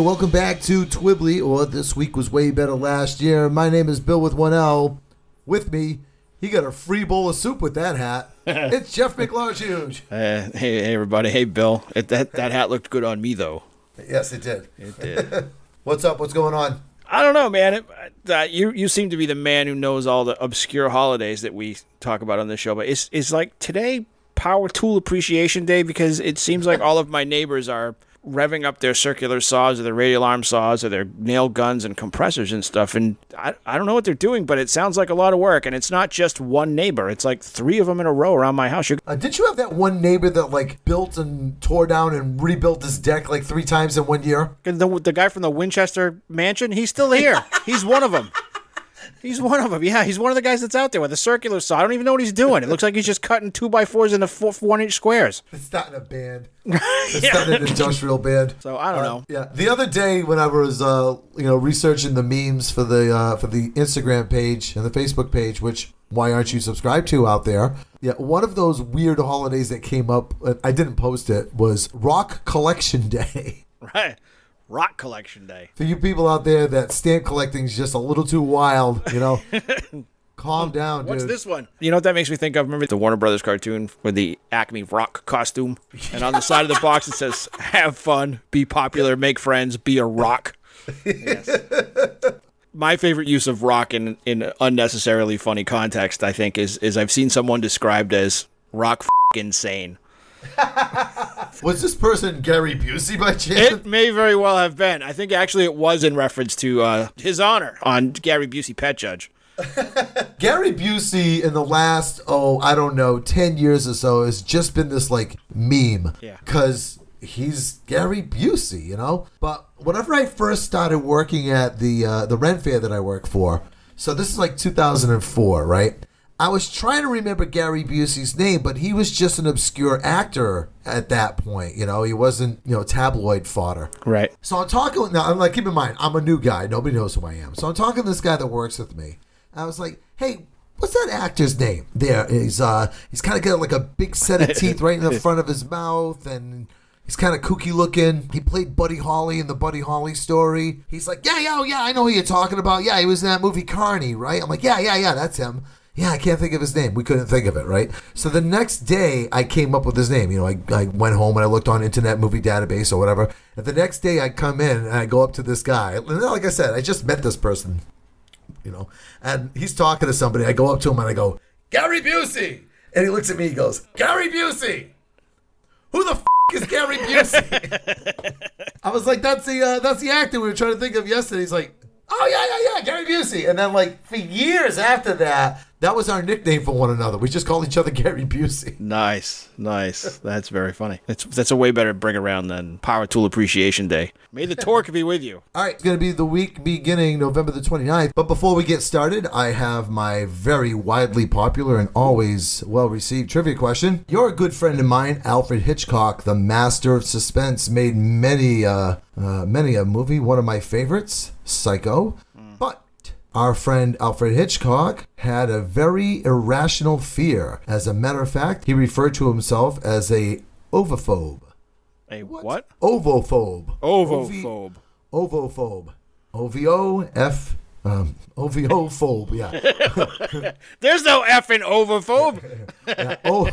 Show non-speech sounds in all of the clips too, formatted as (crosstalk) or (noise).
Hey, welcome back to Twibbly, or This Week Was Way Better Last Year. My name is Bill with one L. With me, he got a free bowl of soup with that hat. (laughs) it's Jeff McLarge Huge. Uh, hey, hey, everybody. Hey, Bill. It, that that hat looked good on me, though. Yes, it did. It did. (laughs) What's up? What's going on? I don't know, man. It, uh, you you seem to be the man who knows all the obscure holidays that we talk about on this show. But it's it's like today Power Tool Appreciation Day because it seems like all of my neighbors are revving up their circular saws or their radial arm saws or their nail guns and compressors and stuff. And I, I don't know what they're doing, but it sounds like a lot of work. And it's not just one neighbor; it's like three of them in a row around my house. You're Uh, did you have that one neighbor that like built and tore down and rebuilt his deck like three times in one year? The, the guy from the Winchester mansion, he's still here. (laughs) he's one of them. He's one of them. Yeah, he's one of the guys that's out there with a circular saw. I don't even know what he's doing. It looks like he's just cutting two by fours into four, one inch squares. It's not in a band. (laughs) It's not an industrial band. So I don't know. Yeah. The other day when I was uh, you know researching the memes for the uh, for the Instagram page and the Facebook page, which why aren't you subscribed to out there? Yeah, one of those weird holidays that came up. uh, I didn't post it. Was Rock Collection Day. (laughs) Right. Rock collection day. For you people out there that stamp collecting is just a little too wild, you know, (laughs) calm down, What's dude. this one? You know what that makes me think of? Remember the Warner Brothers cartoon with the Acme rock costume? And on the side of the box it says, have fun, be popular, make friends, be a rock. Yes. My favorite use of rock in, in unnecessarily funny context, I think, is, is I've seen someone described as rock f- insane. (laughs) Was this person Gary Busey by chance? It may very well have been. I think actually it was in reference to uh, his honor on Gary Busey Pet Judge. (laughs) Gary Busey in the last oh I don't know ten years or so has just been this like meme. Yeah. Because he's Gary Busey, you know. But whenever I first started working at the uh, the rent fair that I work for, so this is like 2004, right? I was trying to remember Gary Busey's name, but he was just an obscure actor at that point. You know, he wasn't you know tabloid fodder. Right. So I'm talking now. I'm like, keep in mind, I'm a new guy. Nobody knows who I am. So I'm talking to this guy that works with me. I was like, hey, what's that actor's name? There, he's uh, he's kind of got like a big set of (laughs) teeth right in the front of his mouth, and he's kind of kooky looking. He played Buddy Holly in the Buddy Holly story. He's like, yeah, yeah, oh, yeah, I know who you're talking about. Yeah, he was in that movie Carny, right? I'm like, yeah, yeah, yeah, that's him. Yeah, I can't think of his name. We couldn't think of it, right? So the next day, I came up with his name. You know, I, I went home and I looked on Internet Movie Database or whatever. And the next day, I come in and I go up to this guy. And like I said, I just met this person, you know, and he's talking to somebody. I go up to him and I go, Gary Busey. And he looks at me. He goes, Gary Busey. Who the f- is Gary Busey? (laughs) I was like, that's the uh, that's the actor we were trying to think of yesterday. He's like, oh yeah, yeah, yeah, Gary Busey. And then like for years after that, that was our nickname for one another. We just called each other Gary Busey. Nice, nice. That's very funny. That's that's a way better bring around than Power Tool Appreciation Day. May the torque be with you. (laughs) All right, it's going to be the week beginning November the 29th. But before we get started, I have my very widely popular and always well received trivia question. You're good friend of mine, Alfred Hitchcock, the master of suspense, made many, uh, uh, many a movie. One of my favorites, Psycho. Our friend Alfred Hitchcock had a very irrational fear. As a matter of fact, he referred to himself as a ovophobe. A what? Ovophobe. Ovophobe. Ovophobe. O V O F. Um, OVO phobe. Yeah. (laughs) There's no F in ovophobe. (laughs) O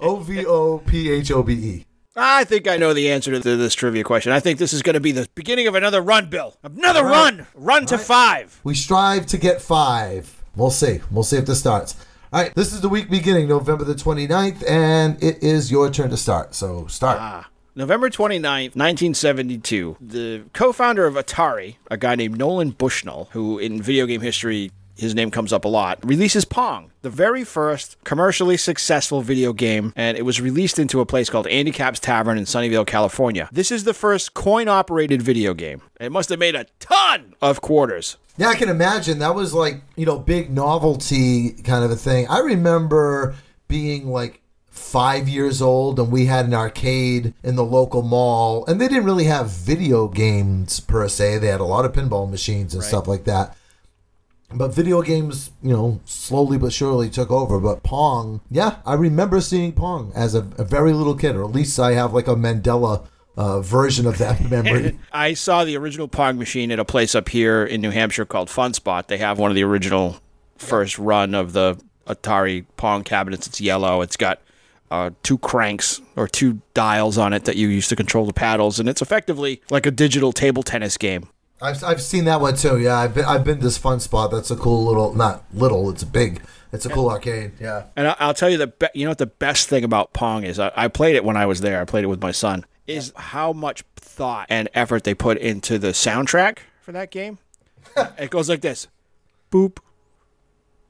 O V O P H O B E. I think I know the answer to this trivia question. I think this is going to be the beginning of another run, Bill. Another run. Run to five. We strive to get five. We'll see. We'll see if this starts. All All right, this is the week beginning November the 29th, and it is your turn to start. So start. Ah. November 29th, 1972, the co founder of Atari, a guy named Nolan Bushnell, who in video game history, his name comes up a lot, releases Pong, the very first commercially successful video game, and it was released into a place called Andy Capp's Tavern in Sunnyvale, California. This is the first coin operated video game. It must have made a ton of quarters. Yeah, I can imagine that was like, you know, big novelty kind of a thing. I remember being like five years old and we had an arcade in the local mall and they didn't really have video games per se. They had a lot of pinball machines and stuff like that. But video games, you know, slowly but surely took over. But Pong, yeah, I remember seeing Pong as a, a very little kid, or at least I have like a Mandela uh, version of that (laughs) memory. I saw the original Pong machine at a place up here in New Hampshire called Fun Spot. They have one of the original first run of the Atari Pong cabinets. It's yellow. It's got uh, two cranks or two dials on it that you use to control the paddles, and it's effectively like a digital table tennis game. I've, I've seen that one too. Yeah, I've been I've been to this fun spot. That's a cool little not little. It's big. It's a cool arcade. Yeah. And I- I'll tell you the be- you know what the best thing about Pong is. I-, I played it when I was there. I played it with my son. Is how much thought and effort they put into the soundtrack for that game. (laughs) it goes like this: boop,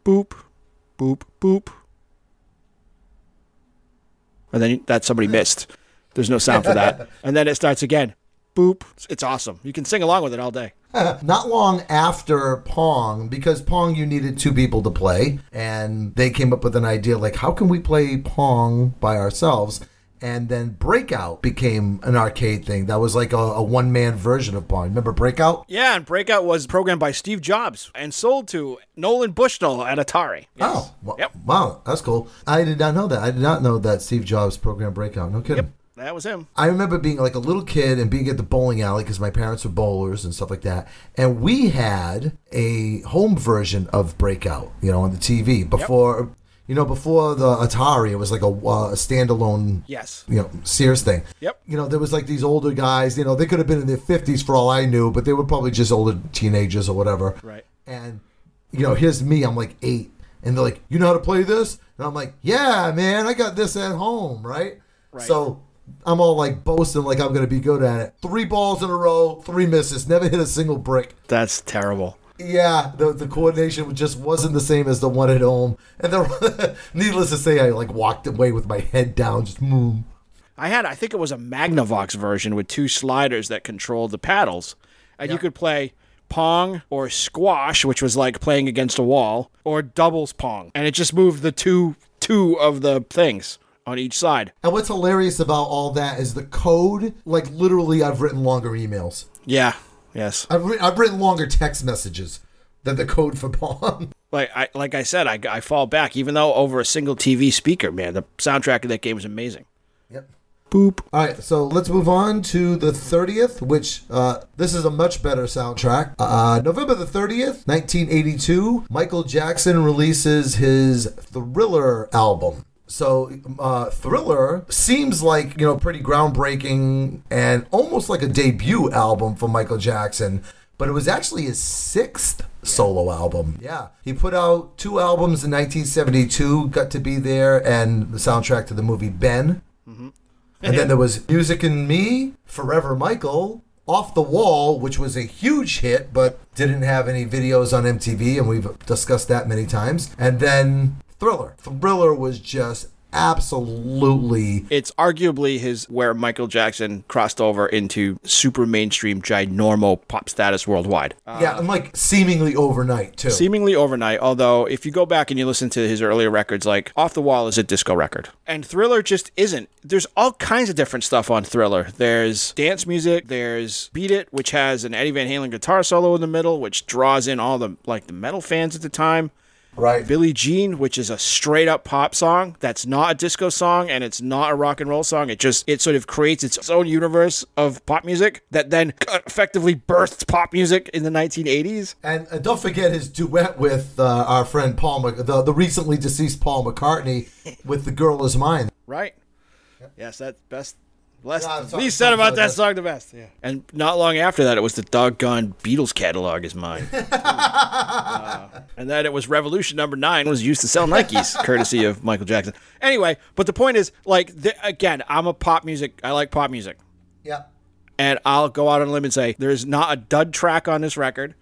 boop, boop, boop, and then that somebody missed. There's no sound for that, (laughs) and then it starts again. Boop. It's awesome. You can sing along with it all day. (laughs) Not long after Pong, because Pong you needed two people to play, and they came up with an idea like, how can we play Pong by ourselves? And then Breakout became an arcade thing. That was like a, a one man version of Pong. Remember Breakout? Yeah, and Breakout was programmed by Steve Jobs and sold to Nolan Bushnell at Atari. Oh, wow, Yep. wow, that's cool. I did not know that. I did not know that Steve Jobs programmed Breakout. No kidding. That was him. I remember being like a little kid and being at the bowling alley because my parents were bowlers and stuff like that. And we had a home version of Breakout, you know, on the TV before, you know, before the Atari. It was like a, uh, a standalone, Yes. you know, Sears thing. Yep. You know, there was like these older guys. You know, they could have been in their fifties for all I knew, but they were probably just older teenagers or whatever. Right. And you know, here's me. I'm like eight, and they're like, "You know how to play this?" And I'm like, "Yeah, man, I got this at home, right?" Right. So I'm all like boasting like I'm gonna be good at it. Three balls in a row, three misses, never hit a single brick. That's terrible. Yeah, the the coordination just wasn't the same as the one at home. And the, (laughs) needless to say, I like walked away with my head down, just moom. I had, I think it was a Magnavox version with two sliders that controlled the paddles. And you could play Pong or Squash, which was like playing against a wall, or doubles Pong. And it just moved the two two of the things on each side. And what's hilarious about all that is the code. Like literally, I've written longer emails. Yeah. Yes. I've, I've written longer text messages than the code for Pong. (laughs) Like I like I said, I, I fall back even though over a single TV speaker, man, the soundtrack of that game is amazing. Yep. Boop. All right, so let's move on to the 30th, which uh, this is a much better soundtrack. Uh, November the 30th, 1982, Michael Jackson releases his Thriller album. So, uh, Thriller seems like, you know, pretty groundbreaking and almost like a debut album for Michael Jackson, but it was actually his sixth solo album. Yeah. He put out two albums in 1972, Got to Be There, and the soundtrack to the movie Ben. And then there was Music and Me, Forever Michael, Off the Wall, which was a huge hit, but didn't have any videos on MTV, and we've discussed that many times. And then Thriller. Thriller was just absolutely. It's arguably his where Michael Jackson crossed over into super mainstream ginormo pop status worldwide. yeah, and like seemingly overnight, too. Seemingly overnight, although if you go back and you listen to his earlier records, like Off the Wall is a disco record. And Thriller just isn't. There's all kinds of different stuff on Thriller. There's dance music, there's Beat It, which has an Eddie Van Halen guitar solo in the middle, which draws in all the like the metal fans at the time. Right. Billie Jean, which is a straight up pop song that's not a disco song and it's not a rock and roll song. It just it sort of creates its own universe of pop music that then effectively birthed pop music in the 1980s. And uh, don't forget his duet with uh, our friend Paul, the, the recently deceased Paul McCartney with The Girl Is Mine. Right? Yes, that's best Less, Yeah, the song- least said about song that best. song, the best. Yeah. And not long after that, it was the doggone Beatles catalog is mine. (laughs) Uh, and then it was Revolution number nine was used to sell Nikes, (laughs) courtesy of Michael Jackson. Anyway, but the point is, like, the, again, I'm a pop music. I like pop music. Yeah. and I'll go out on a limb and say there's not a dud track on this record.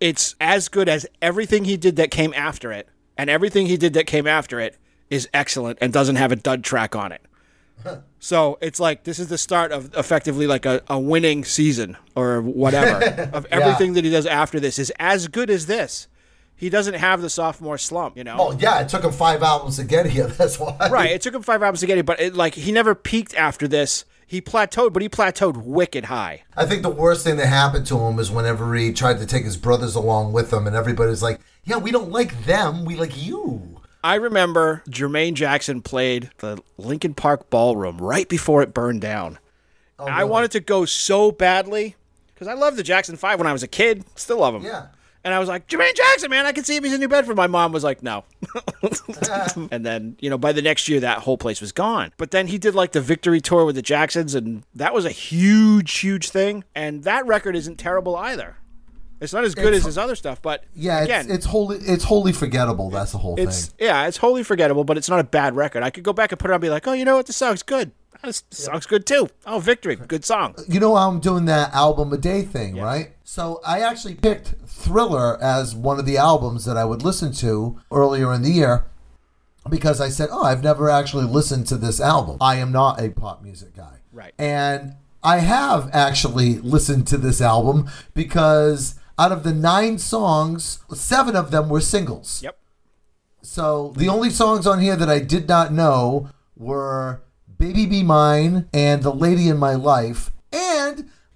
It's as good as everything he did that came after it, and everything he did that came after it is excellent and doesn't have a dud track on it. So it's like this is the start of effectively like a, a winning season or whatever (laughs) of everything that he does after this is as good as this. He doesn't have the sophomore slump, you know. Oh yeah, it took him five albums to get here. (laughs) That's why. Right. It took him five albums to get here, but it, like he never peaked after this. He plateaued, but he plateaued wicked high. I think the worst thing that happened to him is whenever he tried to take his brothers along with him, and everybody's like, "Yeah, we don't like them. We like you." I remember Jermaine Jackson played the Lincoln Park Ballroom right before it burned down. Oh, I wanted to go so badly because I loved the Jackson Five when I was a kid. Still love them. Yeah. And I was like, Jermaine Jackson, man, I can see him. He's in New Bedford. My mom was like, no. (laughs) and then, you know, by the next year, that whole place was gone. But then he did like the victory tour with the Jacksons, and that was a huge, huge thing. And that record isn't terrible either. It's not as good It's- as his other stuff, but Yeah, again, it's, it's wholly it's wholly forgettable. That's the whole it's thing. yeah, it's wholly forgettable, but it's not a bad record. I could go back and put it on and be like, oh, you know what, this song's good. This song's good too. Oh, Victory, good song. You know I'm doing that album a day thing, right? So I actually picked Thriller as one of the albums that I would listen to earlier in the year because I said, "Oh, I've never actually listened to this album. I am not a pop music guy." Right. And I have actually listened to this album because out of the 9 songs, 7 of them were singles. Yep. So the only songs on here that I did not know were Baby Be Mine and The Lady in My Life.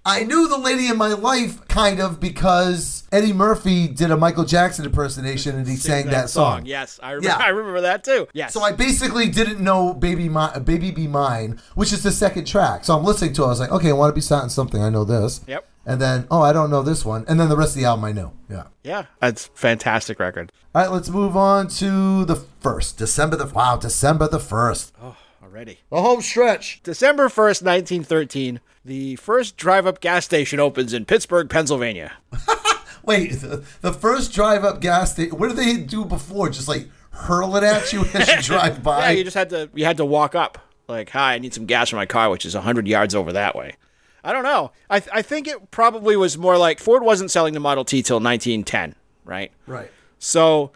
And I knew The Lady in My Life kind of because Eddie Murphy did a Michael Jackson impersonation and he sang that, song. Yes, I remember. Yeah. (laughs) I remember that too. Yes. So I basically didn't know Baby Mi- Baby Be Mine, which is the second track. So I'm listening to it. I was like, okay, I want to be starting something. I know this. Yep. And then, oh, I don't know this one. And then the rest of the album I know. Yeah. yeah, that's fantastic record. All right, let's move on to the first. December the wow, December the first. Oh, already. The home stretch. December 1st, 1913, the first drive up gas station opens in Pittsburgh, Pennsylvania. (laughs) Wait, the, the first drive up gas station. What did they do before? Just like hurl it at you as you (laughs) drive by. Yeah, you just had to you had to walk up. Like, hi, I need some gas for my car, which is 100 yards over that way. I don't know. I, th- I think it probably was more like Ford wasn't selling the Model T till 1910, right? right. So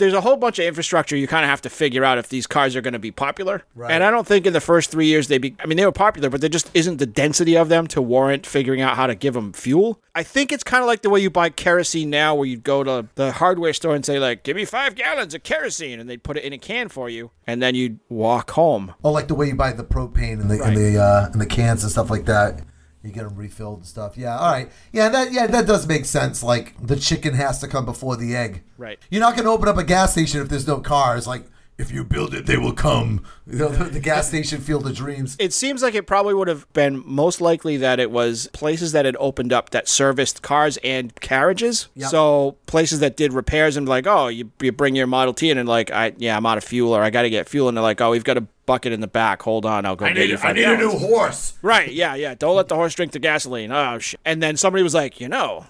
there's a whole bunch of infrastructure you kind of have to figure out if these cars are going to be popular. Right. And I don't think in the first three years they be. I mean, they were popular, but there just isn't the density of them to warrant figuring out how to give them fuel. I think it's kind of like the way you buy kerosene now, where you'd go to the hardware store and say like, "Give me five gallons of kerosene," and they'd put it in a can for you, and then you'd walk home. Oh, like the way you buy the propane and the Right. and the uh, and the cans and stuff like that. You get them refilled and stuff. Yeah. All right. Yeah. That yeah that does make sense. Like the chicken has to come before the egg. Right. You're not going to open up a gas station if there's no cars. Like if you build it, they will come. You (laughs) know, the, the gas station field of dreams. It seems like it probably would have been most likely that it was places that had opened up that serviced cars and carriages. Yep. So places that did repairs and like, oh, you, you bring your Model T in and like, I yeah, I'm out of fuel or I got to get fuel and they're like, oh, we've got a bucket in the back. Hold on, I'll go get you five gallons." horse. Right? Yeah, yeah. Don't let the horse drink the gasoline. Oh shit. And then somebody was like, you know.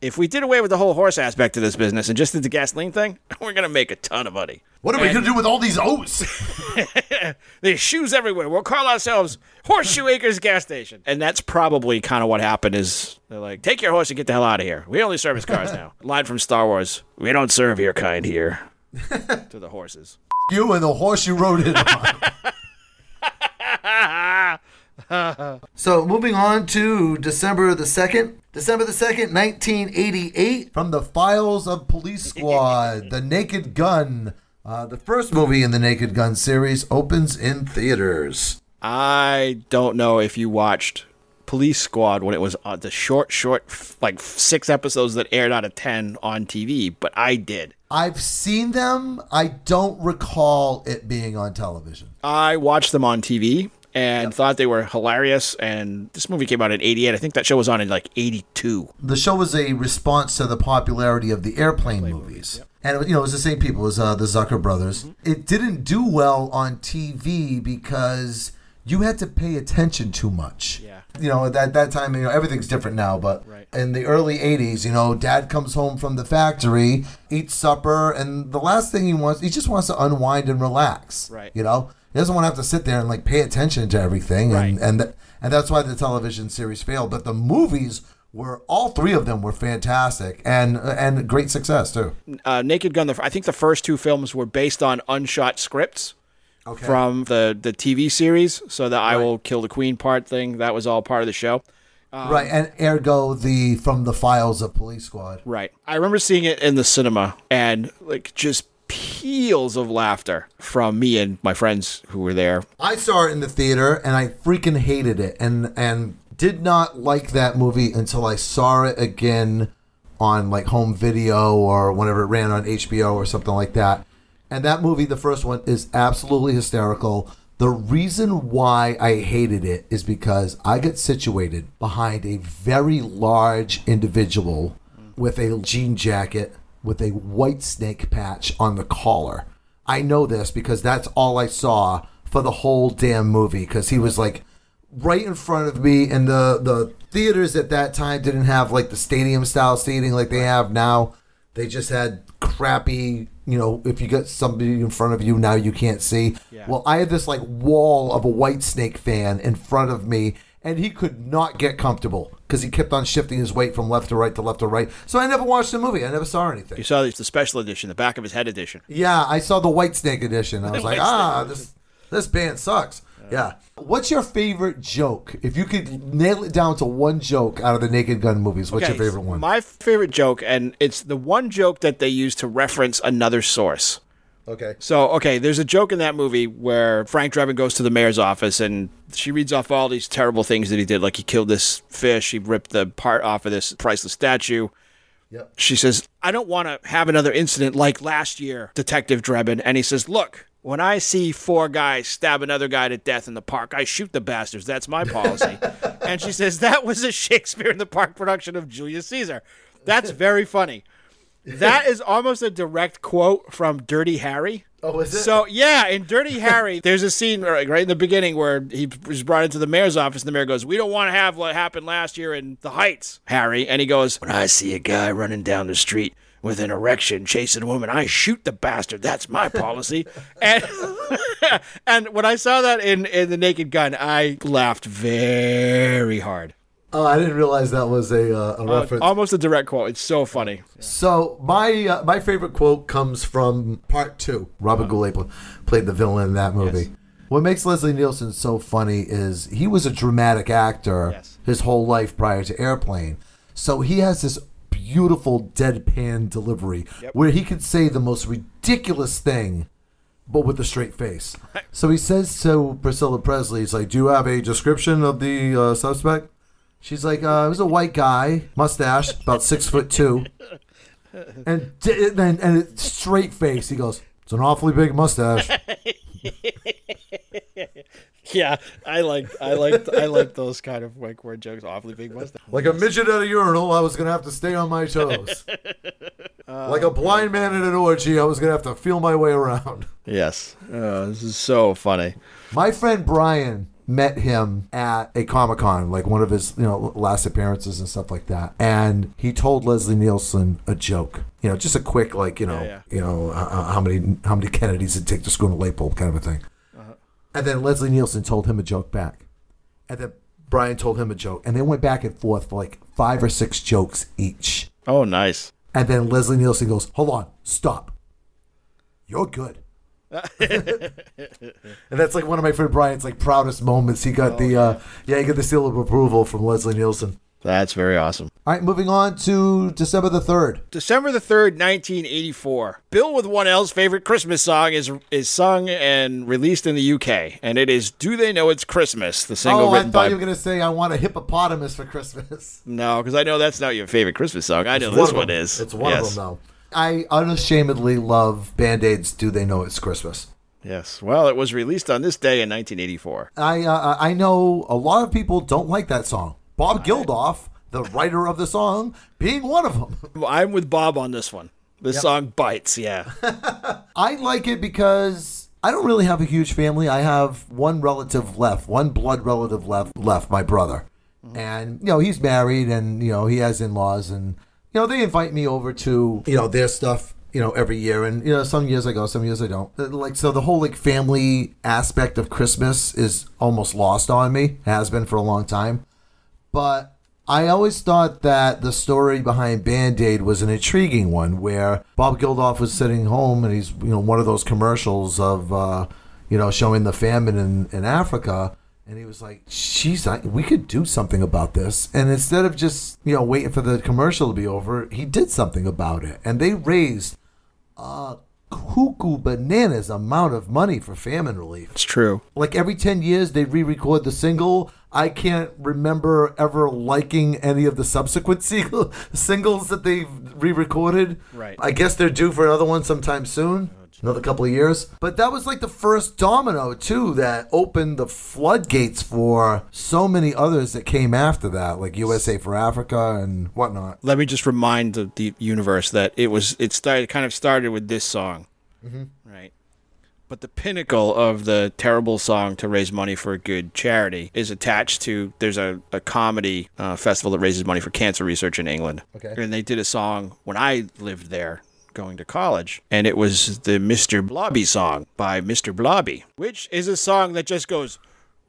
If we did away with the whole horse aspect of this business and just did the gasoline thing, (laughs) we're gonna make a ton of money. What are we going to do with all these oats? (laughs) There's shoes everywhere. We'll call ourselves Horseshoe Acres Gas Station. And that's probably kind of what happened is they're like, take your horse and get the hell out of here. We only service cars now. (laughs) Line from Star Wars. We don't serve your kind here. to the horses. you and the horse you rode in on. (laughs) so moving on to December the 2nd. December the 2nd, 1988. From the Files of Police Squad, The Naked Gun. Uh, the first movie in the Naked Gun series opens in theaters. I don't know if you watched Police Squad when it was uh, the short, short, like six episodes that aired out of 10 on TV, but I did. I've seen them. I don't recall it being on television. I watched them on TV and thought they were hilarious. And this movie came out in 88. I think that show was on in like 82. The show was a response to the popularity of the airplane movies. And you know, it was the same people. as uh, the Zucker brothers. It didn't do well on TV because you had to pay attention too much. Yeah. You know, at that, that time, you know, everything's different now, but Right. in the early 80s, you know, dad comes home from the factory, eats supper, and the last thing he wants, he just wants to unwind and relax. Right. You know, he doesn't want to have to sit there and like pay attention to everything. Right. And, and, th- and that's why the television series failed. But the movies were, all three of them were fantastic and, and great success too. Uh, Naked Gun. The, I think the first two films were based on unshot scripts Okay. from the the TV series. So the "I will kill the queen" part thing that was all part of the show. right. And ergo, the from the files of Police Squad. Right. I remember seeing it in the cinema and like just peals of laughter from me and my friends who were there. I saw it in the theater and I freaking hated it and and did not like that movie until I saw it again on like home video or whenever it ran on HBO or something like that. And that movie, the first one, is absolutely hysterical. The reason why I hated it is because I got situated behind a very large individual with a jean jacket with a Whitesnake patch on the collar. I know this because that's all I saw for the whole damn movie because he was like right in front of me and the the theaters at that time didn't have like the stadium style seating like they have now. They just had crappy, you know, if you got somebody in front of you now you can't see. Yeah. Well, I had this like wall of a Whitesnake fan in front of me and he could not get comfortable because he kept on shifting his weight from left to right to left to right. So I never watched the movie. I never saw anything. You saw the, the special edition, the back of his head edition. Yeah, I saw the Whitesnake edition. I was like, ah, this this band sucks. Yeah. What's your favorite joke? If you could nail it down to one joke out of the Naked Gun movies, what's Okay, your favorite one? My favorite joke, and it's the one joke that they use to reference another source. Okay. So, okay, there's a joke in that movie where Frank Drebin goes to the mayor's office and she reads off all these terrible things that he did. Like he killed this fish, he ripped the part off of this priceless statue. Yep. She says, I don't want to have another incident like last year, Detective Drebin. And he says, Look, when I see four guys stab another guy to death in the park, I shoot the bastards. That's my policy. (laughs) and she says, That was a Shakespeare in the Park production of Julius Caesar. That's very funny. That is almost a direct quote from Dirty Harry. Oh, is it? So yeah, in Dirty Harry, (laughs) there's a scene right right in the beginning where he was brought into the mayor's office, and the mayor goes, "We don't want to have what happened last year in the Heights, Harry." And he goes, "When I see a guy running down the street with an erection chasing a woman, I shoot the bastard. That's my policy." (laughs) and (laughs) and when I saw that in in the Naked Gun, I laughed very hard. Oh, I didn't realize that was a, uh, a Uh, reference. almost a direct quote. It's so funny. So my uh, my favorite quote comes from part two. Robert Goulet pl- played the villain in that movie. Yes. What makes Leslie Nielsen so funny is he was a dramatic actor Yes. his whole life prior to Airplane. So he has this beautiful deadpan delivery where he could say the most ridiculous thing but with a straight face. So he says to Priscilla Presley, he's like, "Do you have a description of the uh, suspect?" She's like, uh, "He was a white guy, mustache, about six foot two, and then and and it, straight face." He goes, "It's an awfully big mustache." (laughs) Yeah, I like I like I like those kind of like word jokes. Awfully big mustache. Like a midget at a urinal, I was gonna have to stay on my toes. (laughs) like a blind man at an orgy, I was gonna have to feel my way around. Yes. Oh, this is so funny. My friend Brian met him at a Comic Con, like one of his you know last appearances and stuff like that. And he told Leslie Nielsen a joke, you know, just a quick like you know, Yeah, you know uh, uh, how many how many Kennedys it take to screw in a light bulb kind of a thing. And then Leslie Nielsen told him a joke back, and then Brian told him a joke, and they went back and forth for like five or six jokes each. Oh, nice. And then Leslie Nielsen goes, "Hold on, stop. You're good." And that's like one of my friend Brian's like proudest moments. He got the uh, yeah, he got the seal of approval from Leslie Nielsen. That's very awesome. All right, moving on to December the third. December the 3rd, 1984. Bill with one L's favorite Christmas song is is sung and released in the UK, and it is Do They Know It's Christmas, the single Oh, I thought by you were gonna say I want a hippopotamus for Christmas. (laughs) No, because I know that's not your favorite Christmas song. I know It's this of one is. It's one yes. of them though. I unashamedly love Band Aids. Do they know it's Christmas? Yes. Well, it was released on this day in 1984. I uh, I know a lot of people don't like that song. Bob Geldof, the writer of the song, being one of them. (laughs) I'm with Bob on this one. This song bites, yeah. (laughs) (laughs) I like it because I don't really have a huge family. I have one relative left, one blood relative left, left, my brother. And, you know, he's married and, you know, he has in laws and, you know, they invite me over to, you know, their stuff, you know, every year. And, you know, some years I go, some years I don't. Uh, Like, so the whole, like, family aspect of Christmas is almost lost on me, has been for a long time. But I always thought that the story behind Band Aid was an intriguing one where Bob Geldof was sitting home and he's, you know, one of those commercials of, uh, you know, showing the famine in, in Africa. And he was like, "She's like, we could do something about this." And instead of just you know waiting for the commercial to be over, he did something about it, and they raised a cuckoo bananas amount of money for famine relief. It's true. Like every ten years, they re-record the single. I can't remember ever liking any of the subsequent (laughs) single, singles that they've re-recorded. Right. I guess they're due for another one sometime soon. Oh, another couple of years. But that was like the first domino, too, that opened the floodgates for so many others that came after that, like USA for Africa and whatnot. Let me just remind the, the universe that it was it started kind of started with this song, mm-hmm. right? But the pinnacle of the terrible song to raise money for a good charity is attached to there's a, a comedy uh, festival that raises money for cancer research in England. Okay. And they did a song when I lived there going to college, and it was the Mr. Blobby song by Mr. Blobby, which is a song that just goes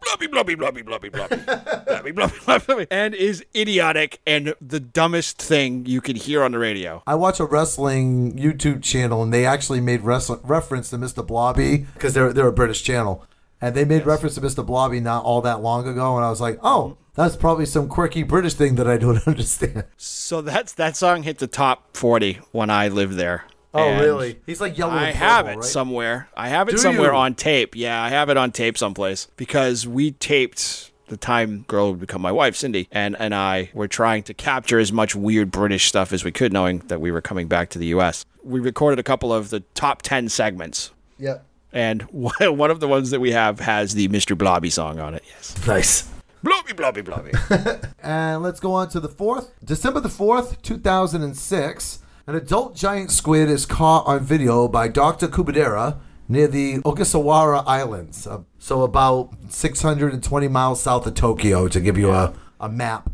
blobby blobby blobby blobby blobby blobby (laughs) blobby blobby and is idiotic and the dumbest thing you can hear on the radio. I watch a wrestling YouTube channel, and they actually made wrestling, reference to Mr. Blobby because they're they're a British channel, and they made reference to Mr. Blobby not all that long ago, and I was like, oh, that's probably some quirky British thing that I don't (laughs) understand. So that's that song hit the top 40 when I lived there. Oh, really? He's like yellow. I and have it right? somewhere. I have it Do somewhere you? on tape. Yeah, I have it on tape someplace because we taped the time girl would become my wife, Cindy, and and I were trying to capture as much weird British stuff as we could, knowing that we were coming back to the U.S. We recorded a couple of the top 10 segments. Yeah. And one (laughs) one of the ones that we have has the Mr. Blobby song on it. Yes. Nice. Blobby, blobby, blobby. (laughs) And let's go on to the 4th. December the 4th, 2006. An adult giant squid is caught on video by Dr. Kubodera near the Ogasawara Islands. Uh, so about 620 miles south of Tokyo to give you a, a map.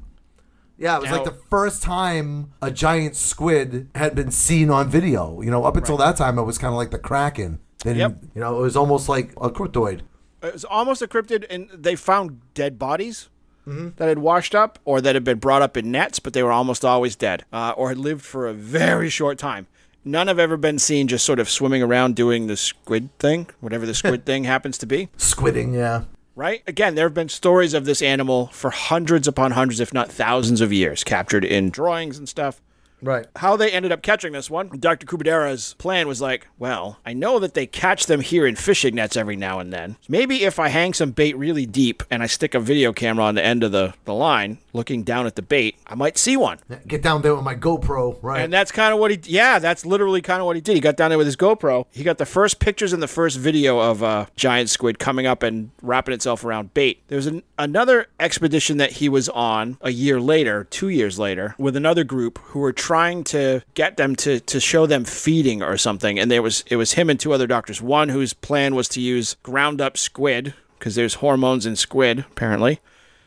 Yeah, it was like the first time a giant squid had been seen on video. You know, up until that time, it was kind of like the Kraken. Then, Yep. you know, it was almost like a cryptoid. it was almost a cryptid, and they found dead bodies Mm-hmm. that had washed up or that had been brought up in nets, but they were almost always dead uh, or had lived for a very short time. None have ever been seen just sort of swimming around doing the squid thing, whatever the squid (laughs) thing happens to be. Squidding, yeah. Right? Again, there have been stories of this animal for hundreds upon hundreds, if not thousands of years, captured in drawings and stuff. Right. How they ended up catching this one, Dr. Kubodera's plan was like, well, I know that they catch them here in fishing nets every now and then. Maybe if I hang some bait really deep and I stick a video camera on the end of the, the line, looking down at the bait, I might see one. Get down there with my GoPro, right? And that's kind of what he, yeah, that's literally kind of what he did. He got down there with his GoPro. He got the first pictures and the first video of a giant squid coming up and wrapping itself around bait. There was an, another expedition that he was on a year later, two years later, with another group who were trying to get them to, to show them feeding or something. And there was, it was him and two other doctors. One whose plan was to use ground up squid because there's hormones in squid, apparently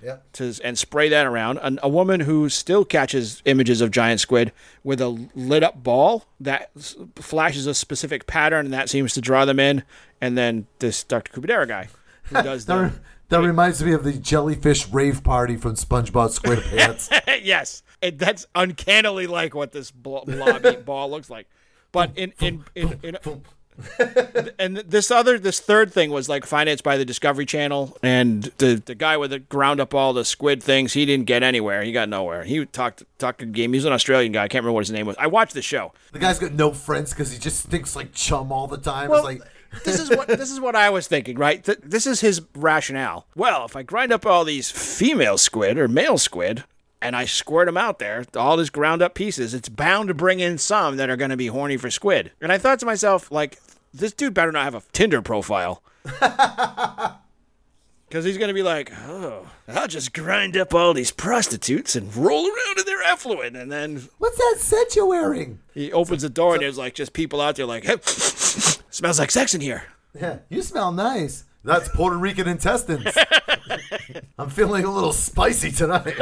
yeah. to and spray that around. An, a woman who still catches images of giant squid with a lit up ball that s- flashes a specific pattern, and that seems to draw them in. And then this Dr. Kubodera guy who (laughs) does That, that reminds me of the jellyfish rave party from SpongeBob SquarePants. (laughs) yes, it, that's uncannily like what this blo- blobby (laughs) ball looks like. But in in in, in and this other this third thing was like financed by the Discovery Channel, and the the guy with the ground up all the squid things, he didn't get anywhere. He got nowhere. He talked talked game. He was an Australian guy. I can't remember what his name was. I watched the show. the guy's got no friends because he just thinks like chum all the time. Well, it's like, this is what this is what I was thinking, right? Th- This is his rationale. Well, if I grind up all these female squid or male squid and I squirt them out there, all these ground up pieces, it's bound to bring in some that are going to be horny for squid. And I thought to myself, like, this dude better not have a Tinder profile. (laughs) Because he's going to be like, oh, I'll just grind up all these prostitutes and roll around in their effluent. And then what's that scent you're wearing? he opens the door and there's like just people out there like, hey, (laughs) smells like sex in here. Yeah, you smell nice. That's Puerto Rican intestines. (laughs) I'm feeling a little spicy tonight.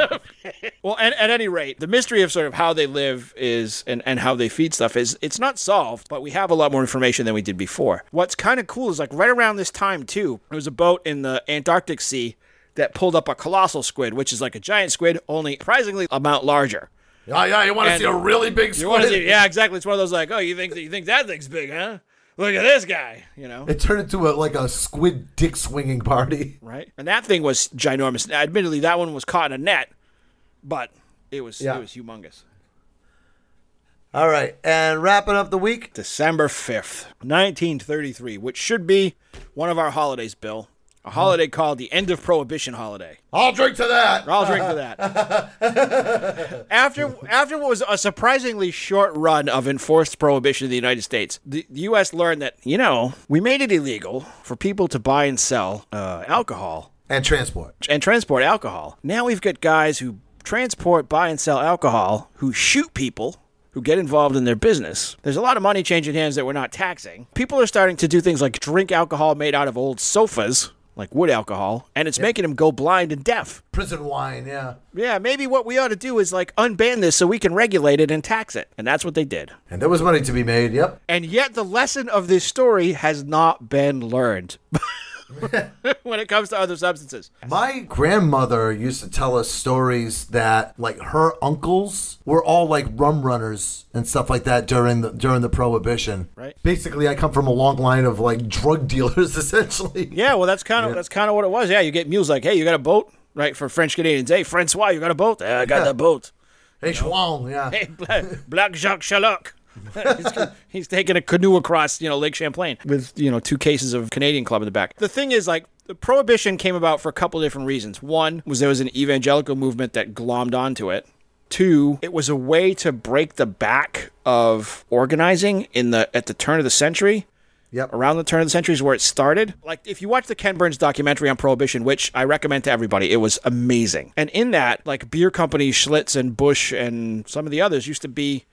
Well, at, at any rate, the mystery of sort of how they live is and, and how they feed stuff is it's not solved, but we have a lot more information than we did before. What's kind of cool is like right around this time too, there was a boat in the Antarctic Sea that pulled up a colossal squid, which is like a giant squid, only surprisingly amount larger. yeah, yeah, you want to see a really big You want to squid? see? Yeah, exactly. It's one of those like, oh, you think you think that thing's big, huh? Look at this guy, you know. It turned into a, like a squid dick swinging party. (laughs) right? And that thing was ginormous. Now, Admittedly, that one was caught in a net, but it was Yeah. it was humongous. All right, and wrapping up the week. December fifth, nineteen thirty-three, which should be one of our holidays, Bill. A holiday called the End of Prohibition holiday. I'll drink to that. I'll drink to that. (laughs) after after what was a surprisingly short run of enforced prohibition in the United States, the, the U.S. learned that you know we made it illegal for people to buy and sell uh, alcohol And transport. and transport alcohol. Now we've got guys who transport, buy, and sell alcohol who shoot people who get involved in their business. There's a lot of money changing hands that we're not taxing. People are starting to do things like drink alcohol made out of old sofas, like wood alcohol, and it's making them go blind and deaf. Prison wine, yeah. Yeah, maybe what we ought to do is like unban this so we can regulate it and tax it. And that's what they did. And there was money to be made, yep. And yet the lesson of this story has not been learned (laughs) (laughs) when it comes to other substances. My grandmother used to tell us stories that like her uncles were all like rum runners and stuff like that during the during the prohibition. Right. Basically, I come from a long line of like drug dealers (laughs) essentially. Yeah, well, that's kind of that's kind of what it was. Yeah, you get mules like, hey, you got a boat, right? For French Canadians, hey, Francois, you got a boat? Yeah, I got that boat. Hey, Schwang, yeah. (laughs) Hey, Black Jacques Chaloc. (laughs) he's, he's taking a canoe across, you know, Lake Champlain with, you know, two cases of Canadian Club in the back. The thing is, like, the prohibition came about for a couple of different reasons. One was there was an evangelical movement that glommed onto it. Two, it was a way to break the back of organizing in the at the turn of the century Yep. around the turn of the century is where it started. Like, if you watch the Ken Burns documentary on Prohibition, which I recommend to everybody, it was amazing. And in that, like beer companies, Schlitz and Busch and some of the others used to be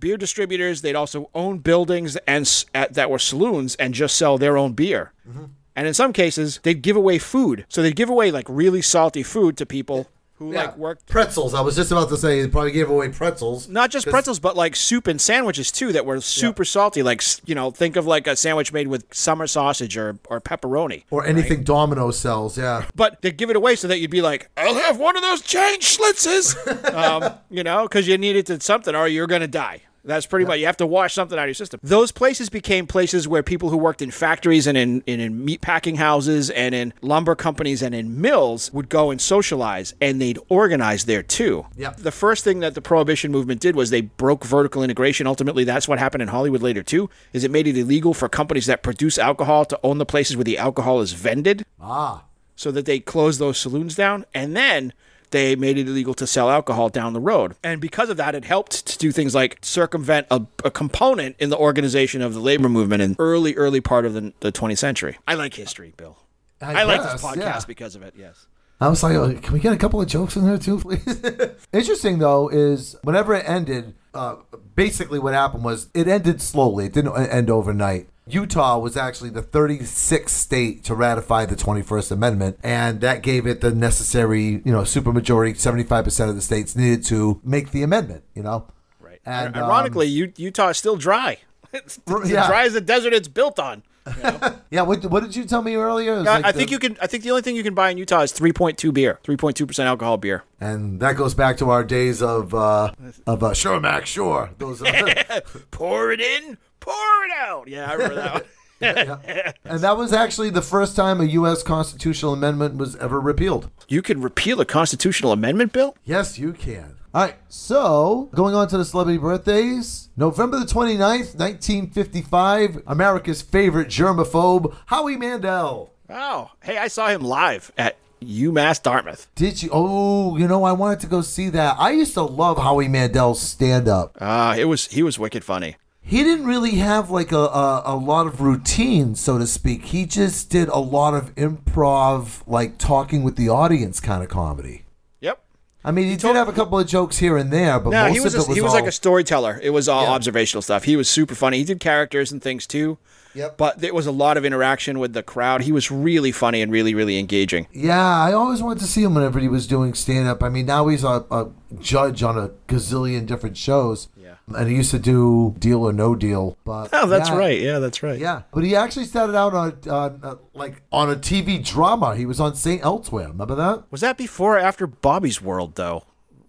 beer distributors. They'd also own buildings and at, that were saloons and just sell their own beer. Mm-hmm. And in some cases, they'd give away food. So they'd give away like really salty food to people who Yeah. like worked pretzels. I was just about to say they probably gave away pretzels. not just pretzels, but like soup and sandwiches too that were super salty. Like you know, think of like a sandwich made with summer sausage or or pepperoni. Or anything Domino sells, yeah. But they give it away so that you'd be like, I'll have one of those chain schlitzes, (laughs) um, you know, because you needed to something or you're gonna die. That's pretty much you have to wash something out of your system. Those places became places where people who worked in factories and in, in, in meat packing houses and in lumber companies and in mills would go and socialize and they'd organize there too. Yep. The first thing that the prohibition movement did was they broke vertical integration. Ultimately, that's what happened in Hollywood later too. Is it made it illegal for companies that produce alcohol to own the places where the alcohol is vended? Ah. so that they closed those saloons down and then they made it illegal to sell alcohol down the road. And because of that, it helped to do things like circumvent a, a component in the organization of the labor movement in early, early part of the, the 20th century. I like history, Bill. I, like this podcast yeah. because of it, yes. I was like, oh, can we get a couple of jokes in there too, please? (laughs) Interesting though is whenever it ended, uh, basically what happened was it ended slowly. It didn't end overnight. Utah was actually the 36th state to ratify the 21st Amendment, and that gave it the necessary, you know, supermajority. 75% of the states needed to make the amendment. You know, Right. And, um, Ironically, U- Utah is still dry. (laughs) It's, it's Yeah. dry as the desert it's built on. (laughs) yeah. What, what did you tell me earlier? I, like I the- think you can. I think the only thing you can buy in Utah is 3.2 beer, 3.2 percent alcohol beer. and that goes back to our days of uh, of uh, sure, Mac, sure. Those. Uh, (laughs) Pour it in, pour it out. Yeah, I remember that one. (laughs) And that was actually the first time a U.S. constitutional amendment was ever repealed. You can repeal a constitutional amendment bill? Yes, you can. All right, so going on to the celebrity birthdays. November the 29th, 1955, America's favorite germaphobe, Howie Mandel. Oh, hey, I saw him live at UMass Dartmouth. Did you? Oh, you know, I wanted to go see that. I used to love Howie Mandel's stand up. Uh, it was he was wicked funny. He didn't really have like a, a, a lot of routine, so to speak. He just did a lot of improv, like talking with the audience kind of comedy. I mean, he, did have a couple of jokes here and there, but No, most he was of it was he was all, like a storyteller. It was all Yeah. observational stuff. He was super funny. He did characters and things too. Yep. But there was a lot of interaction with the crowd. He was really funny and really, really engaging. Yeah, I always wanted to see him whenever he was doing stand up. I mean, now he's a, a judge on a gazillion different shows. And he used to do Deal or No Deal. But Oh, that's yeah, right. Yeah, that's right. Yeah, but he actually started out on, on uh, like on a TV drama. He was on Saint Elsewhere. Remember that? Was that before or after Bobby's World, though?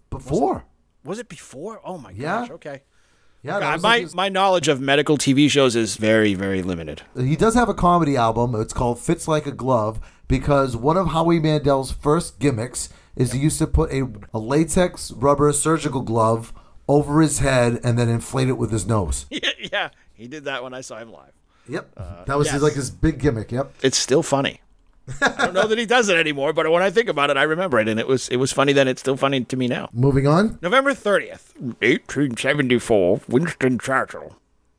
Before. Was it before? Oh my Yeah. gosh. Okay. Yeah, God, my like his- my knowledge of medical TV shows is very, very limited. he does have a comedy album. It's called Fits Like a Glove because one of Howie Mandel's first gimmicks is he used to put a, a latex rubber surgical glove over his head and then inflate it with his nose. (laughs) yeah, he did that when I saw him live. Yep. Uh, that was his, like his big gimmick. Yep. It's still funny. I don't know that he (laughs) does it anymore, but when I think about it, I remember it, and it was it was funny then. It's still funny to me now. Moving on. November thirtieth, eighteen seventy four. Winston Churchill,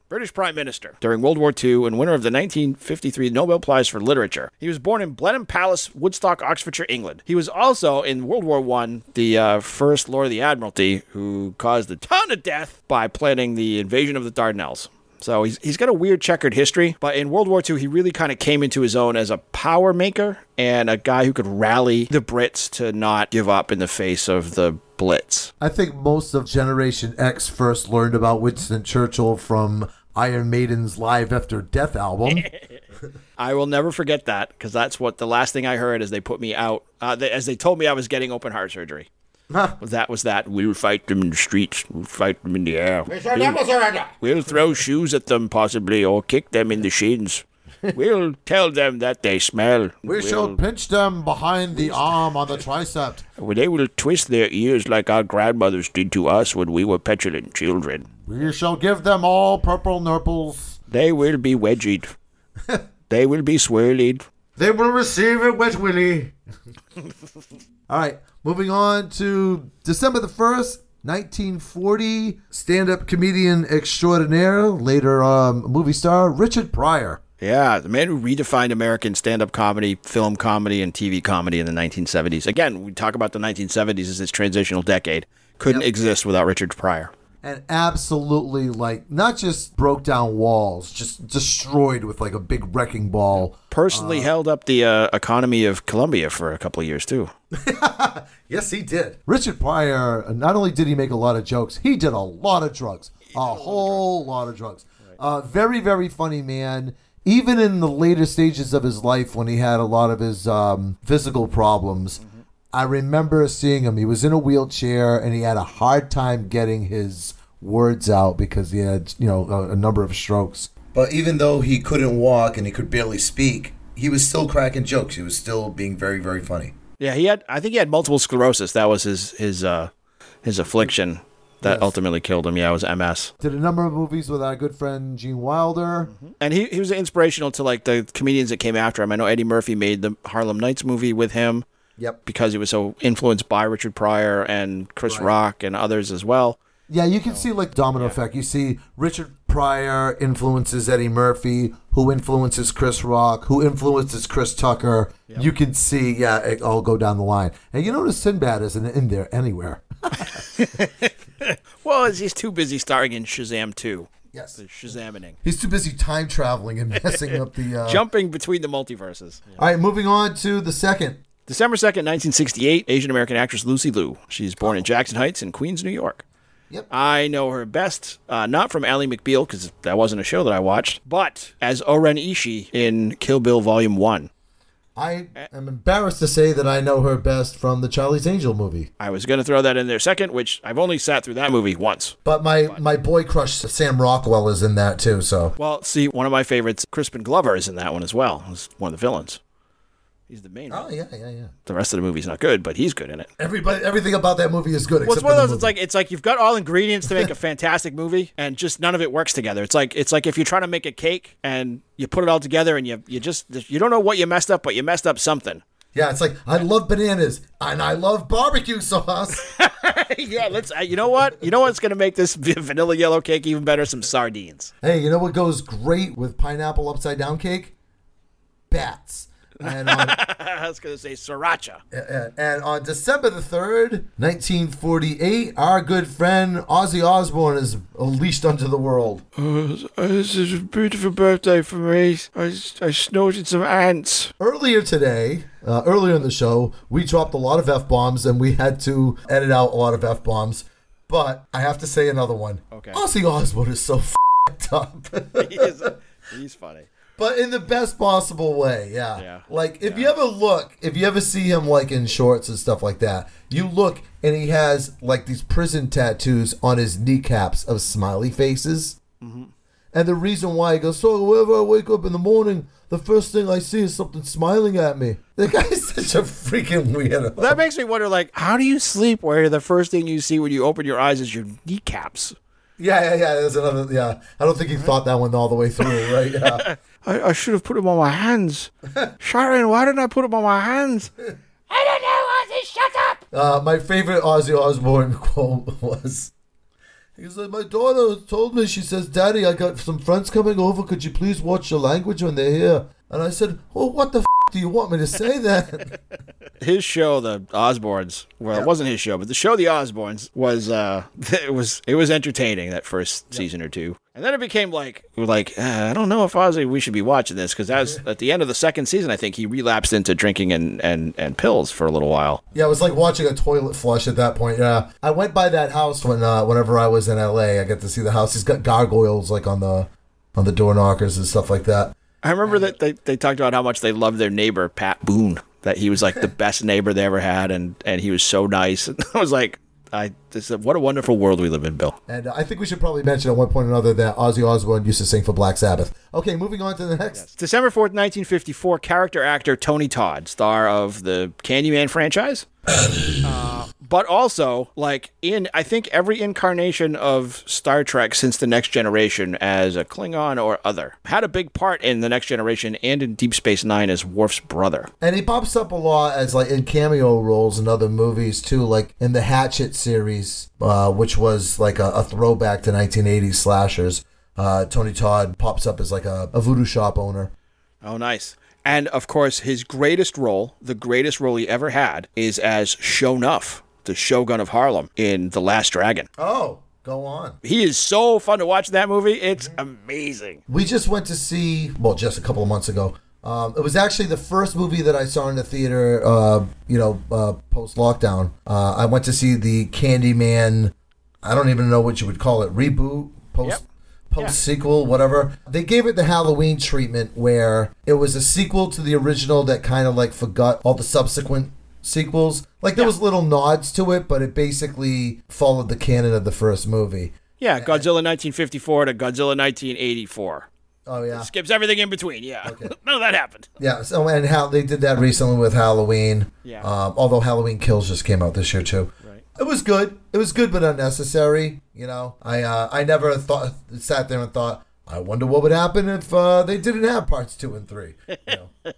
British Prime Minister during World War II and winner of the 1953 Nobel Prize for Literature. He was born in Blenheim Palace, Woodstock, Oxfordshire, England. He was also in World War One the uh, first Lord of the Admiralty who caused a ton of death by planning the invasion of the Dardanelles. So he's, he's got a weird checkered history, but in World War II, he really kind of came into his own as a power maker and a guy who could rally the Brits to not give up in the face of the Blitz. I think most of Generation X first learned about Winston Churchill from Iron Maiden's Live After Death album. (laughs) I will never forget that because that's what the last thing I heard as they put me out, uh, they, as they told me I was getting open heart surgery. That was that. We'll fight them in the streets. We'll fight them in the air. We'll, we'll throw shoes at them possibly or kick them in the shins. We'll tell them that they smell. we shall pinch them behind the arm on the tricep. They will twist their ears like our grandmothers did to us when we were petulant children. We shall give them all purple nurples. They will be wedgied. (laughs) they will be swirled. They will receive it, Wet Willie. (laughs) All right, moving on to December the 1st, 1940. Stand up comedian extraordinaire, later um, movie star, Richard Pryor. Yeah, the man who redefined American stand up comedy, film comedy, and TV comedy in the 1970s. Again, we talk about the 1970s as this transitional decade. Couldn't exist without Richard Pryor. And absolutely, like, not just broke down walls, just destroyed with like a big wrecking ball. Personally held up the uh, economy of Colombia for a couple of years, too. (laughs) Yes, he did. Richard Pryor, not only did he make a lot of jokes, he did a lot of drugs. A whole lot of drugs. Uh, very, very funny man. Even in the later stages of his life when he had a lot of his um, physical problems, I remember seeing him. He was in a wheelchair and he had a hard time getting his words out because he had, you know, a, a number of strokes. But even though he couldn't walk and he could barely speak, he was still cracking jokes. He was still being very, very funny. Yeah, he had. I think he had multiple sclerosis. That was his his uh, his affliction that Yes. ultimately killed him. Yeah, it was MS. Did a number of movies with our good friend Gene Wilder. Mm-hmm. And he, he was inspirational to like the comedians that came after him. I know Eddie Murphy made the Harlem Nights movie with him Yep. because he was so influenced by Richard Pryor and Chris Right. Rock and others as well. Yeah, you can see like domino effect. You see Richard Pryor influences Eddie Murphy, who influences Chris Rock, who influences Chris Tucker. You can see, yeah, it all go down the line. And you notice Sinbad isn't in there anywhere. (laughs) Well, he's too busy starring in Shazam 2. Yes. The Shazamining. He's too busy time traveling and messing up the. Uh... Jumping between the multiverses. All right, moving on to the second. December 2nd, 1968, Asian American actress Lucy Liu. She's born in Jackson Heights in Queens, New York. Yep. I know her best, uh, not from Ally McBeal, because that wasn't a show that I watched, but as O-Ren Ishii in Kill Bill Volume 1. I am embarrassed to say that I know her best from the Charlie's Angel movie. I was going to throw that in there second, which I've only sat through that movie once. But my, my boy crush Sam Rockwell is in that too, so. Well, see, one of my favorites, Crispin Glover, is in that one as well. He's one of the villains. He's the main. Oh, villain. yeah, yeah, yeah. The rest of the movie's not good, but he's good in it. Everybody, everything about that movie is good. Well, it's one of those. the It's like it's like you've got all ingredients to make a (laughs) fantastic movie, and just none of it works together. It's like it's like if you're trying to make a cake and you put it all together, and you you just you don't know what you messed up, but you messed up something. Yeah, it's like I love bananas and I love barbecue sauce. (laughs) yeah, let's. Uh, you know what? You know what's gonna make this (laughs) vanilla yellow cake even better? Some sardines. hey, you know what goes great with pineapple upside down cake? Bats. And on, (laughs) I was going to say sriracha. and- and on December the 3rd, 1948, our good friend Ozzy Osbourne is unleashed onto the world. this is a beautiful birthday for me. I, I snorted some ants. Earlier today, uh, earlier in the show, we dropped a lot of F bombs and we had to edit out a lot of F bombs. But I have to say another one. Okay. Ozzy Osbourne is so (laughs) f***ed up. He is, he's funny. But in the best possible way, yeah. Yeah. Like if you ever look, if you ever see him like in shorts and stuff like that, you look and he has like these prison tattoos on his kneecaps of smiley faces. Mm-hmm. And the reason why he goes, so whenever I wake up in the morning, the first thing I see is something smiling at me. (laughs) The guy's such a freaking weirdo. That makes me wonder, like, how do you sleep where the first thing you see when you open your eyes is your kneecaps? Yeah, yeah, yeah. There's another. Yeah, I don't think he thought that one all the way through, (laughs) right? Yeah. I, I should have put him on my hands. (laughs) Sharon, why didn't I put him on my hands? (laughs) I don't know, Ozzy, shut up! Uh, my favorite Ozzy Osbourne quote was, he was like, my daughter told me, she says, Daddy, I got some friends coming over. Could you please watch your language when they're here? And I said, Oh, what the f- do you want me to say that? (laughs) His show, the Osbournes, well, it wasn't his show, but the show, the Osbournes, was uh, (laughs) it was it was entertaining that first season or two, and then it became like we like, uh, I don't know if Ozzy, we should be watching this because as at the end of the second season, I think he relapsed into drinking and and and pills for a little while. yeah, it was like watching a toilet flush at that point. Yeah. I went by that house when, uh, whenever I was in LA. I got to see the house. He's got gargoyles like on the, on the door knockers and stuff like that. I remember that they, they talked about how much they loved their neighbor Pat Boone. That he was like the (laughs) best neighbor they ever had, and and he was so nice. (laughs) And I was like, I this what a wonderful world we live in, Bill. And uh, I think we should probably mention at one point or another that Ozzy Osbourne used to sing for Black Sabbath. Okay, moving on to the next. December fourth, nineteen fifty four. Character actor Tony Todd, star of the Candyman franchise. Uh, but also, like in I think every incarnation of Star Trek since the Next Generation as a Klingon or other had a big part in the Next Generation and in Deep Space Nine as Worf's brother. And he pops up a lot as like in cameo roles in other movies too, like in the Hatchet series, uh, which was like a, a throwback to 1980s slashers. Uh, Tony Todd pops up as like a, a voodoo shop owner. Oh, nice. And of course, his greatest role, the greatest role he ever had, is as Sho'nuff, the Shogun of Harlem in The Last Dragon. Oh, go on. He is so fun to watch that movie. It's amazing. We just went to see, well, just a couple of months ago. Um, it was actually the first movie that I saw in the theater, uh, you know, uh, post lockdown. Uh, I went to see the Candyman, I don't even know what you would call it, reboot, post. Yep. Post sequel, whatever. They gave it the Halloween treatment where it was a sequel to the original that kind of like forgot all the subsequent sequels. Like there was little nods to it, but it basically followed the canon of the first movie. Yeah, Godzilla 1954 to Godzilla 1984. Oh yeah. Skips everything in between. Yeah. (laughs) None of that happened. Yeah, so and how they did that recently with Halloween. Yeah. Um, although Halloween Kills just came out this year too. Right. It was good. It was good, but unnecessary. You know, I uh, I never thought sat there and thought, I wonder what would happen if uh, they didn't have parts two and three. You know. (laughs)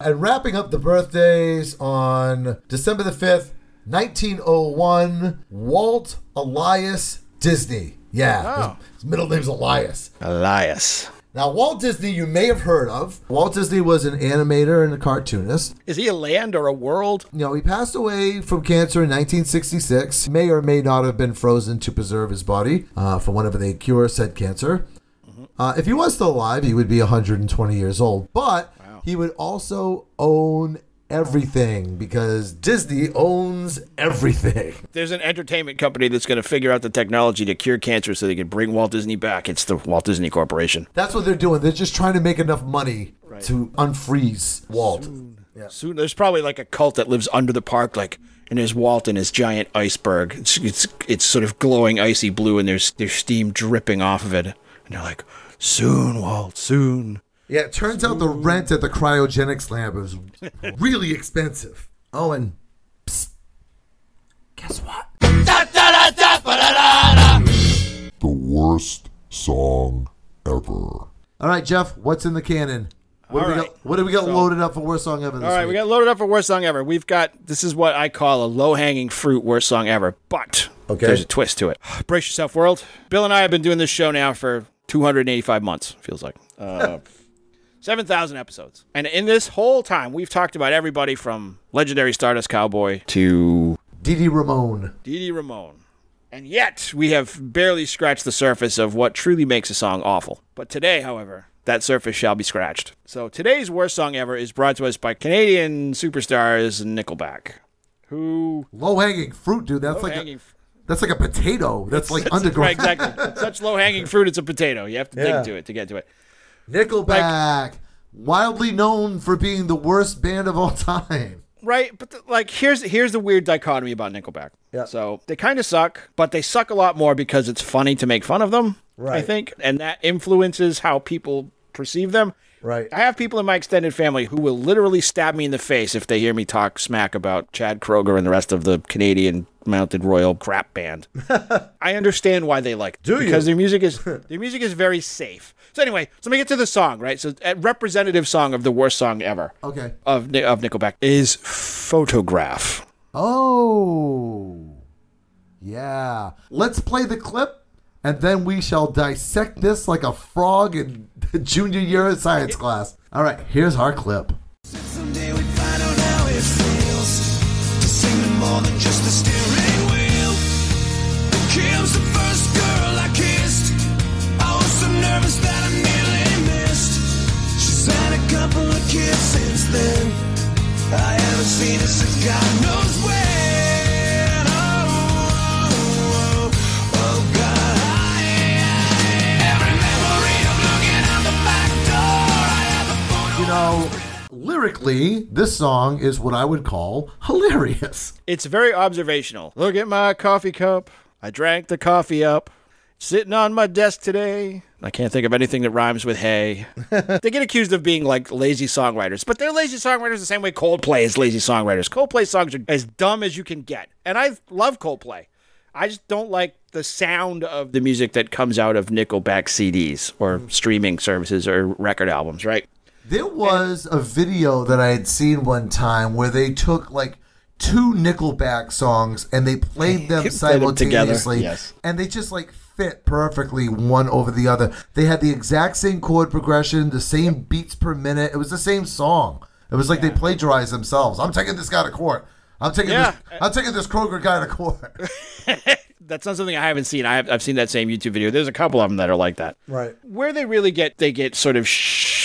and wrapping up the birthdays on December the fifth, nineteen oh one, Walt Elias Disney. Yeah, Oh. his, his middle name's Elias. Elias. Now, Walt Disney, you may have heard of. Walt Disney was an animator and a cartoonist. Is he a land or a world? You know, he passed away from cancer in 1966. May or may not have been frozen to preserve his body uh, for whenever they cure said cancer. Uh, if he was still alive, he would be 120 years old. But he would also own everything because Disney owns everything. (laughs) There's an entertainment company that's going to figure out the technology to cure cancer so they can bring Walt Disney back. It's the Walt Disney Corporation. That's what they're doing. They're just trying to make enough money to unfreeze Walt. Soon, there's probably like a cult that lives under the park, like, and there's Walt and his giant iceberg. It's, it's it's sort of glowing icy blue, and there's there's steam dripping off of it, and they're like, "Soon, Walt, soon." Yeah, it turns out the rent at the cryogenics lab is (laughs) really expensive. Oh, and psst, guess what? The worst song ever. All right, Jeff, what's in the canon? What do we right. got? What do we got So- loaded up for worst song ever? This All right, week? we got loaded up for worst song ever. We've got this is what I call a low hanging fruit worst song ever, but Okay. there's a twist to it. Brace yourself, world. Bill and I have been doing this show now for 285 months. Feels like. Uh, (laughs) 7,000 episodes. And in this whole time, we've talked about everybody from legendary Stardust Cowboy to Dee Ramone. Dee Ramone. And yet, we have barely scratched the surface of what truly makes a song awful. But today, however, that surface shall be scratched. So today's worst song ever is brought to us by Canadian superstars Nickelback, who Low hanging fruit, dude. That's like a, that's like a potato. That's like underground. right exactly such low hanging fruit. It's a potato. You have to Yeah. dig to it to get to it. Nickelback, widely known for being the worst band of all time. Right, but the, like here's here's the weird dichotomy about Nickelback. Yeah. So they kind of suck, but they suck a lot more because it's funny to make fun of them. Right. I think, and that influences how people perceive them. Right. I have people in my extended family who will literally stab me in the face if they hear me talk smack about Chad Kroeger and the rest of the Canadian Mounted Royal crap band. (laughs) I understand why they like it Do you? because their music is their music is very safe. So anyway, so let me get to the song, right? So a representative song of the worst song ever Okay. of of Nickelback is Photograph. Oh, yeah. Let's play the clip, and then we shall dissect this like a frog in the (laughs) junior year of science class. All right, here's our clip. Seen her since God knows when. Oh, oh, oh, oh, God. I, every memory of looking out the back door. I have a photo. You know, lyrically, this song is what I would call hilarious. It's very observational. Look at my coffee cup. I drank the coffee up. Sitting on my desk today. I can't think of anything that rhymes with hay. (laughs) they get accused of being like lazy songwriters, but they're lazy songwriters the same way Coldplay is lazy songwriters. Coldplay songs are as dumb as you can get. And I love Coldplay. I just don't like the sound of the music that comes out of Nickelback CDs or mm-hmm. streaming services or record albums, right? There was a video that I had seen one time where they took like two Nickelback songs and they played them Played them together, simultaneously. yes. And they just like fit perfectly one over the other. They had the exact same chord progression, the same beats per minute. It was the same song. It was like they plagiarized themselves. I'm taking this guy to court. I'm taking Yeah. this I'm taking this Kroeger guy to court. (laughs) That's not something I haven't seen. I have, I've seen that same YouTube video. There's a couple of them that are like that. Right. where they really get they get sort of sh-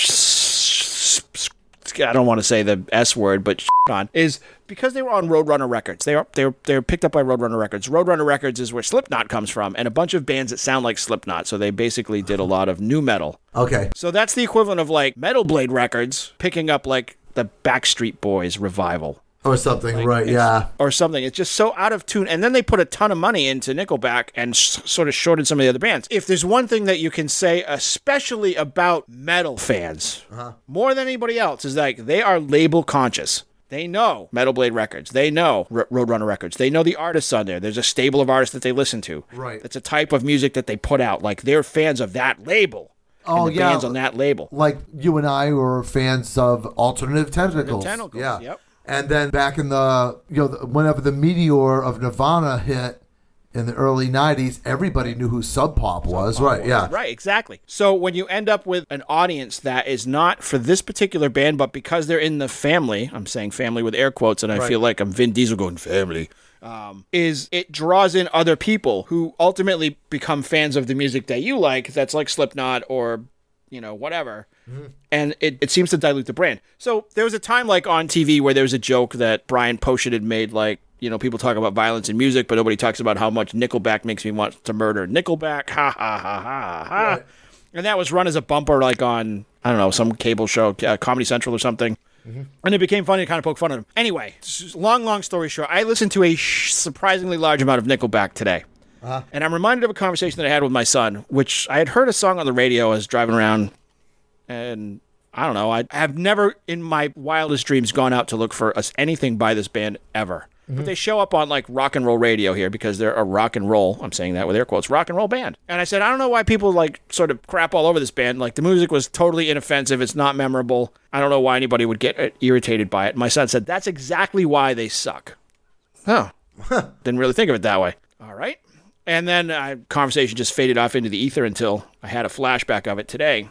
I don't want to say the S word, but on is because they were on Roadrunner Records. They are they were they were picked up by Roadrunner Records. Roadrunner Records is where Slipknot comes from, and a bunch of bands that sound like Slipknot. So they basically did a lot of nu metal. Okay. So that's the equivalent of like Metal Blade Records picking up like the Backstreet Boys revival Or something. right, yeah. or something. It's just so out of tune. And then they put a ton of money into Nickelback and s- sort of shorted some of the other bands. If there's one thing that you can say, especially about metal fans, uh-huh. more than anybody else, is like they are label conscious. They know Metal Blade Records. They know R- Roadrunner Records. They know the artists on there. There's a stable of artists that they listen to. Right. It's a type of music that they put out. Like they're fans of that label. Oh, yeah. bands on that label. like you and I were fans of alternative tentacles. Tentacles, Yeah. yep. And then back in the you know the- whenever the meteor of Nirvana hit in the early '90s, everybody knew who Sub Pop was. right? Yeah. Right, exactly. So when you end up with an audience that is not for this particular band, but because they're in the family, I'm saying family with air quotes, and I feel like I'm Vin Diesel going family. Um, is it draws in other people who ultimately become fans of the music that you like? That's like Slipknot or you know whatever, and it, it seems to dilute the brand. So there was a time like on TV where there was a joke that Brian Poshet had made like. You know, people talk about violence in music, but nobody talks about how much Nickelback makes me want to murder Nickelback. Ha ha ha ha ha. And that was run as a bumper, like on I don't know some cable show, uh, Comedy Central or something. And it became funny to kind of poke fun at him. Anyway, long, long story short, I listened to a sh- surprisingly large amount of Nickelback today. And I'm reminded of a conversation that I had with my son, which I had heard a song on the radio. I was driving around, and I don't know. I have never, in my wildest dreams, gone out to look for us anything by this band ever. But they show up on like rock and roll radio here because they're a rock and roll. I'm saying that with air quotes, rock and roll band. And I said, I don't know why people like sort of crap all over this band. Like the music was totally inoffensive. It's not memorable. I don't know why anybody would get uh, irritated by it. My son said, that's exactly why they suck. Oh, huh. (laughs) didn't really think of it that way. All right. And then uh, conversation just faded off into the ether until I had a flashback of it today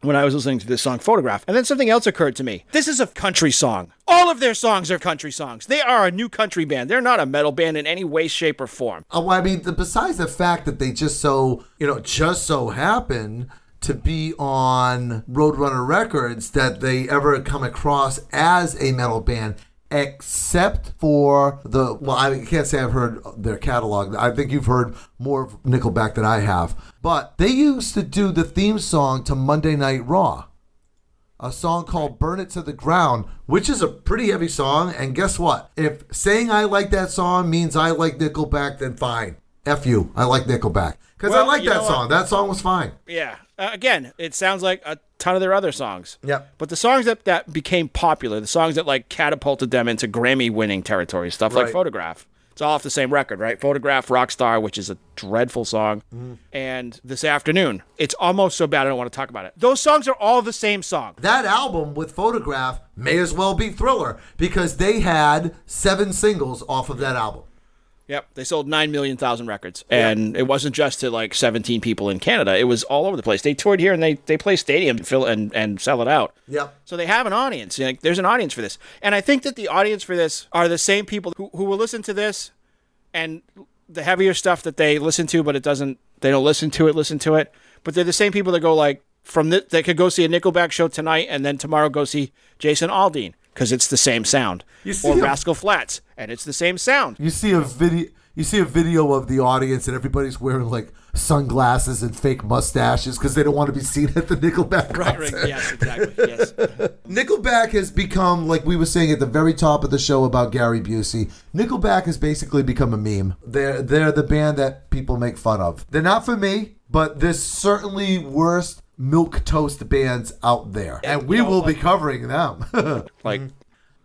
when I was listening to this song Photograph. And then something else occurred to me. This is a country song. All of their songs are country songs. They are a new country band. They're not a metal band in any way, shape, or form. Oh, I mean, the, besides the fact that they just so, you know, just so happen to be on Roadrunner Records that they ever come across as a metal band, except for the, well, I can't say I've heard their catalog. I think you've heard more of Nickelback than I have. But they used to do the theme song to Monday Night Raw a song called Burn It to the Ground, which is a pretty heavy song. And guess what? If saying I like that song means I like Nickelback, then fine. F you. I like Nickelback. Because I like that know what? song. That song was fine. Yeah. Uh, again, it sounds like a ton of their other songs. Yep. But the songs that, that became popular, the songs that like catapulted them into Grammy winning territory, stuff like Photograph. It's all off the same record, right? Photograph, Rockstar, which is a dreadful song, Mm-hmm. and This Afternoon. It's almost so bad I don't want to talk about it. Those songs are all the same song. That album with Photograph may as well be Thriller because they had seven singles off of that album. Yep. They sold 9 million thousand records. And it wasn't just to like 17 people in Canada. It was all over the place. They toured here and they, they play stadium and fill and, and sell it out. Yep. So they have an audience. Like, there's an audience for this. And I think that the audience for this are the same people who, who will listen to this and the heavier stuff that they listen to, but it doesn't, they don't listen to it, listen to it. But they're the same people that go like, from the, they could go see a Nickelback show tonight and then tomorrow go see Jason Aldean because it's the same sound. You see or Rascal Flatts and it's the same sound. You see a video. You see a video of the audience and everybody's wearing like sunglasses and fake mustaches because they don't want to be seen at the Nickelback Right, concert. right. Yes, exactly. Yes. (laughs) Nickelback has become, like we were saying at the very top of the show about Gary Busey, Nickelback has basically become a meme. They're they're the band that people make fun of. They're not for me, but there's certainly worse milk toast bands out there, and we you know, will be covering them. (laughs) Like,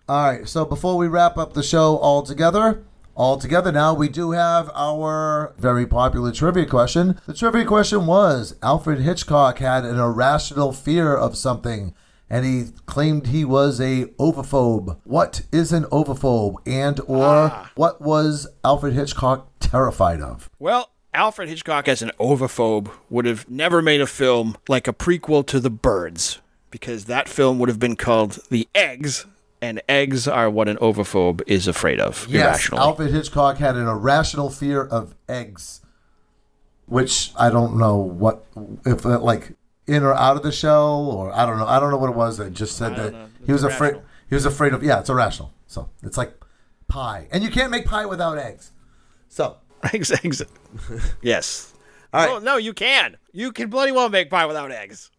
All right, so before we wrap up the show all together, all together now, we do have our very popular trivia question. The trivia question was Alfred Hitchcock had an irrational fear of something and he claimed he was a ovophobe. What is an ovophobe and or ah. what was Alfred Hitchcock terrified of? well, Alfred Hitchcock, as an ovophobe, would have never made a film like a prequel to The Birds, because that film would have been called The Eggs, and eggs are what an ovophobe is afraid of Yes, irrationally. Alfred Hitchcock had an irrational fear of eggs, which I don't know what if uh, like in or out of the shell or I don't know. I don't know what it was that just said that he was It's afraid. He was afraid of yeah, it's irrational. So it's like pie, and you can't make pie without eggs. So (laughs) eggs, eggs. (laughs) yes. All right. Oh, no, you can. You can bloody well make pie without eggs.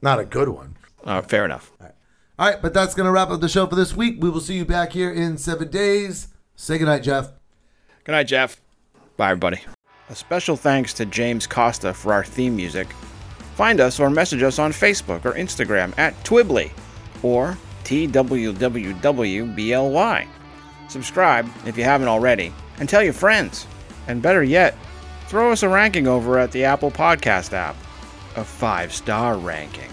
not a good one. Uh, fair enough. All right, but that's gonna wrap up the show for this week. We will see you back here in seven days. Say goodnight, Jeff. Good night, Jeff. Bye, everybody. A special thanks to James Costa for our theme music. Find us or message us on Facebook or Instagram at Twibbly or TWWWBLY. Subscribe if you haven't already, and tell your friends. And better yet, throw us a ranking over at the Apple Podcast app. A five star ranking.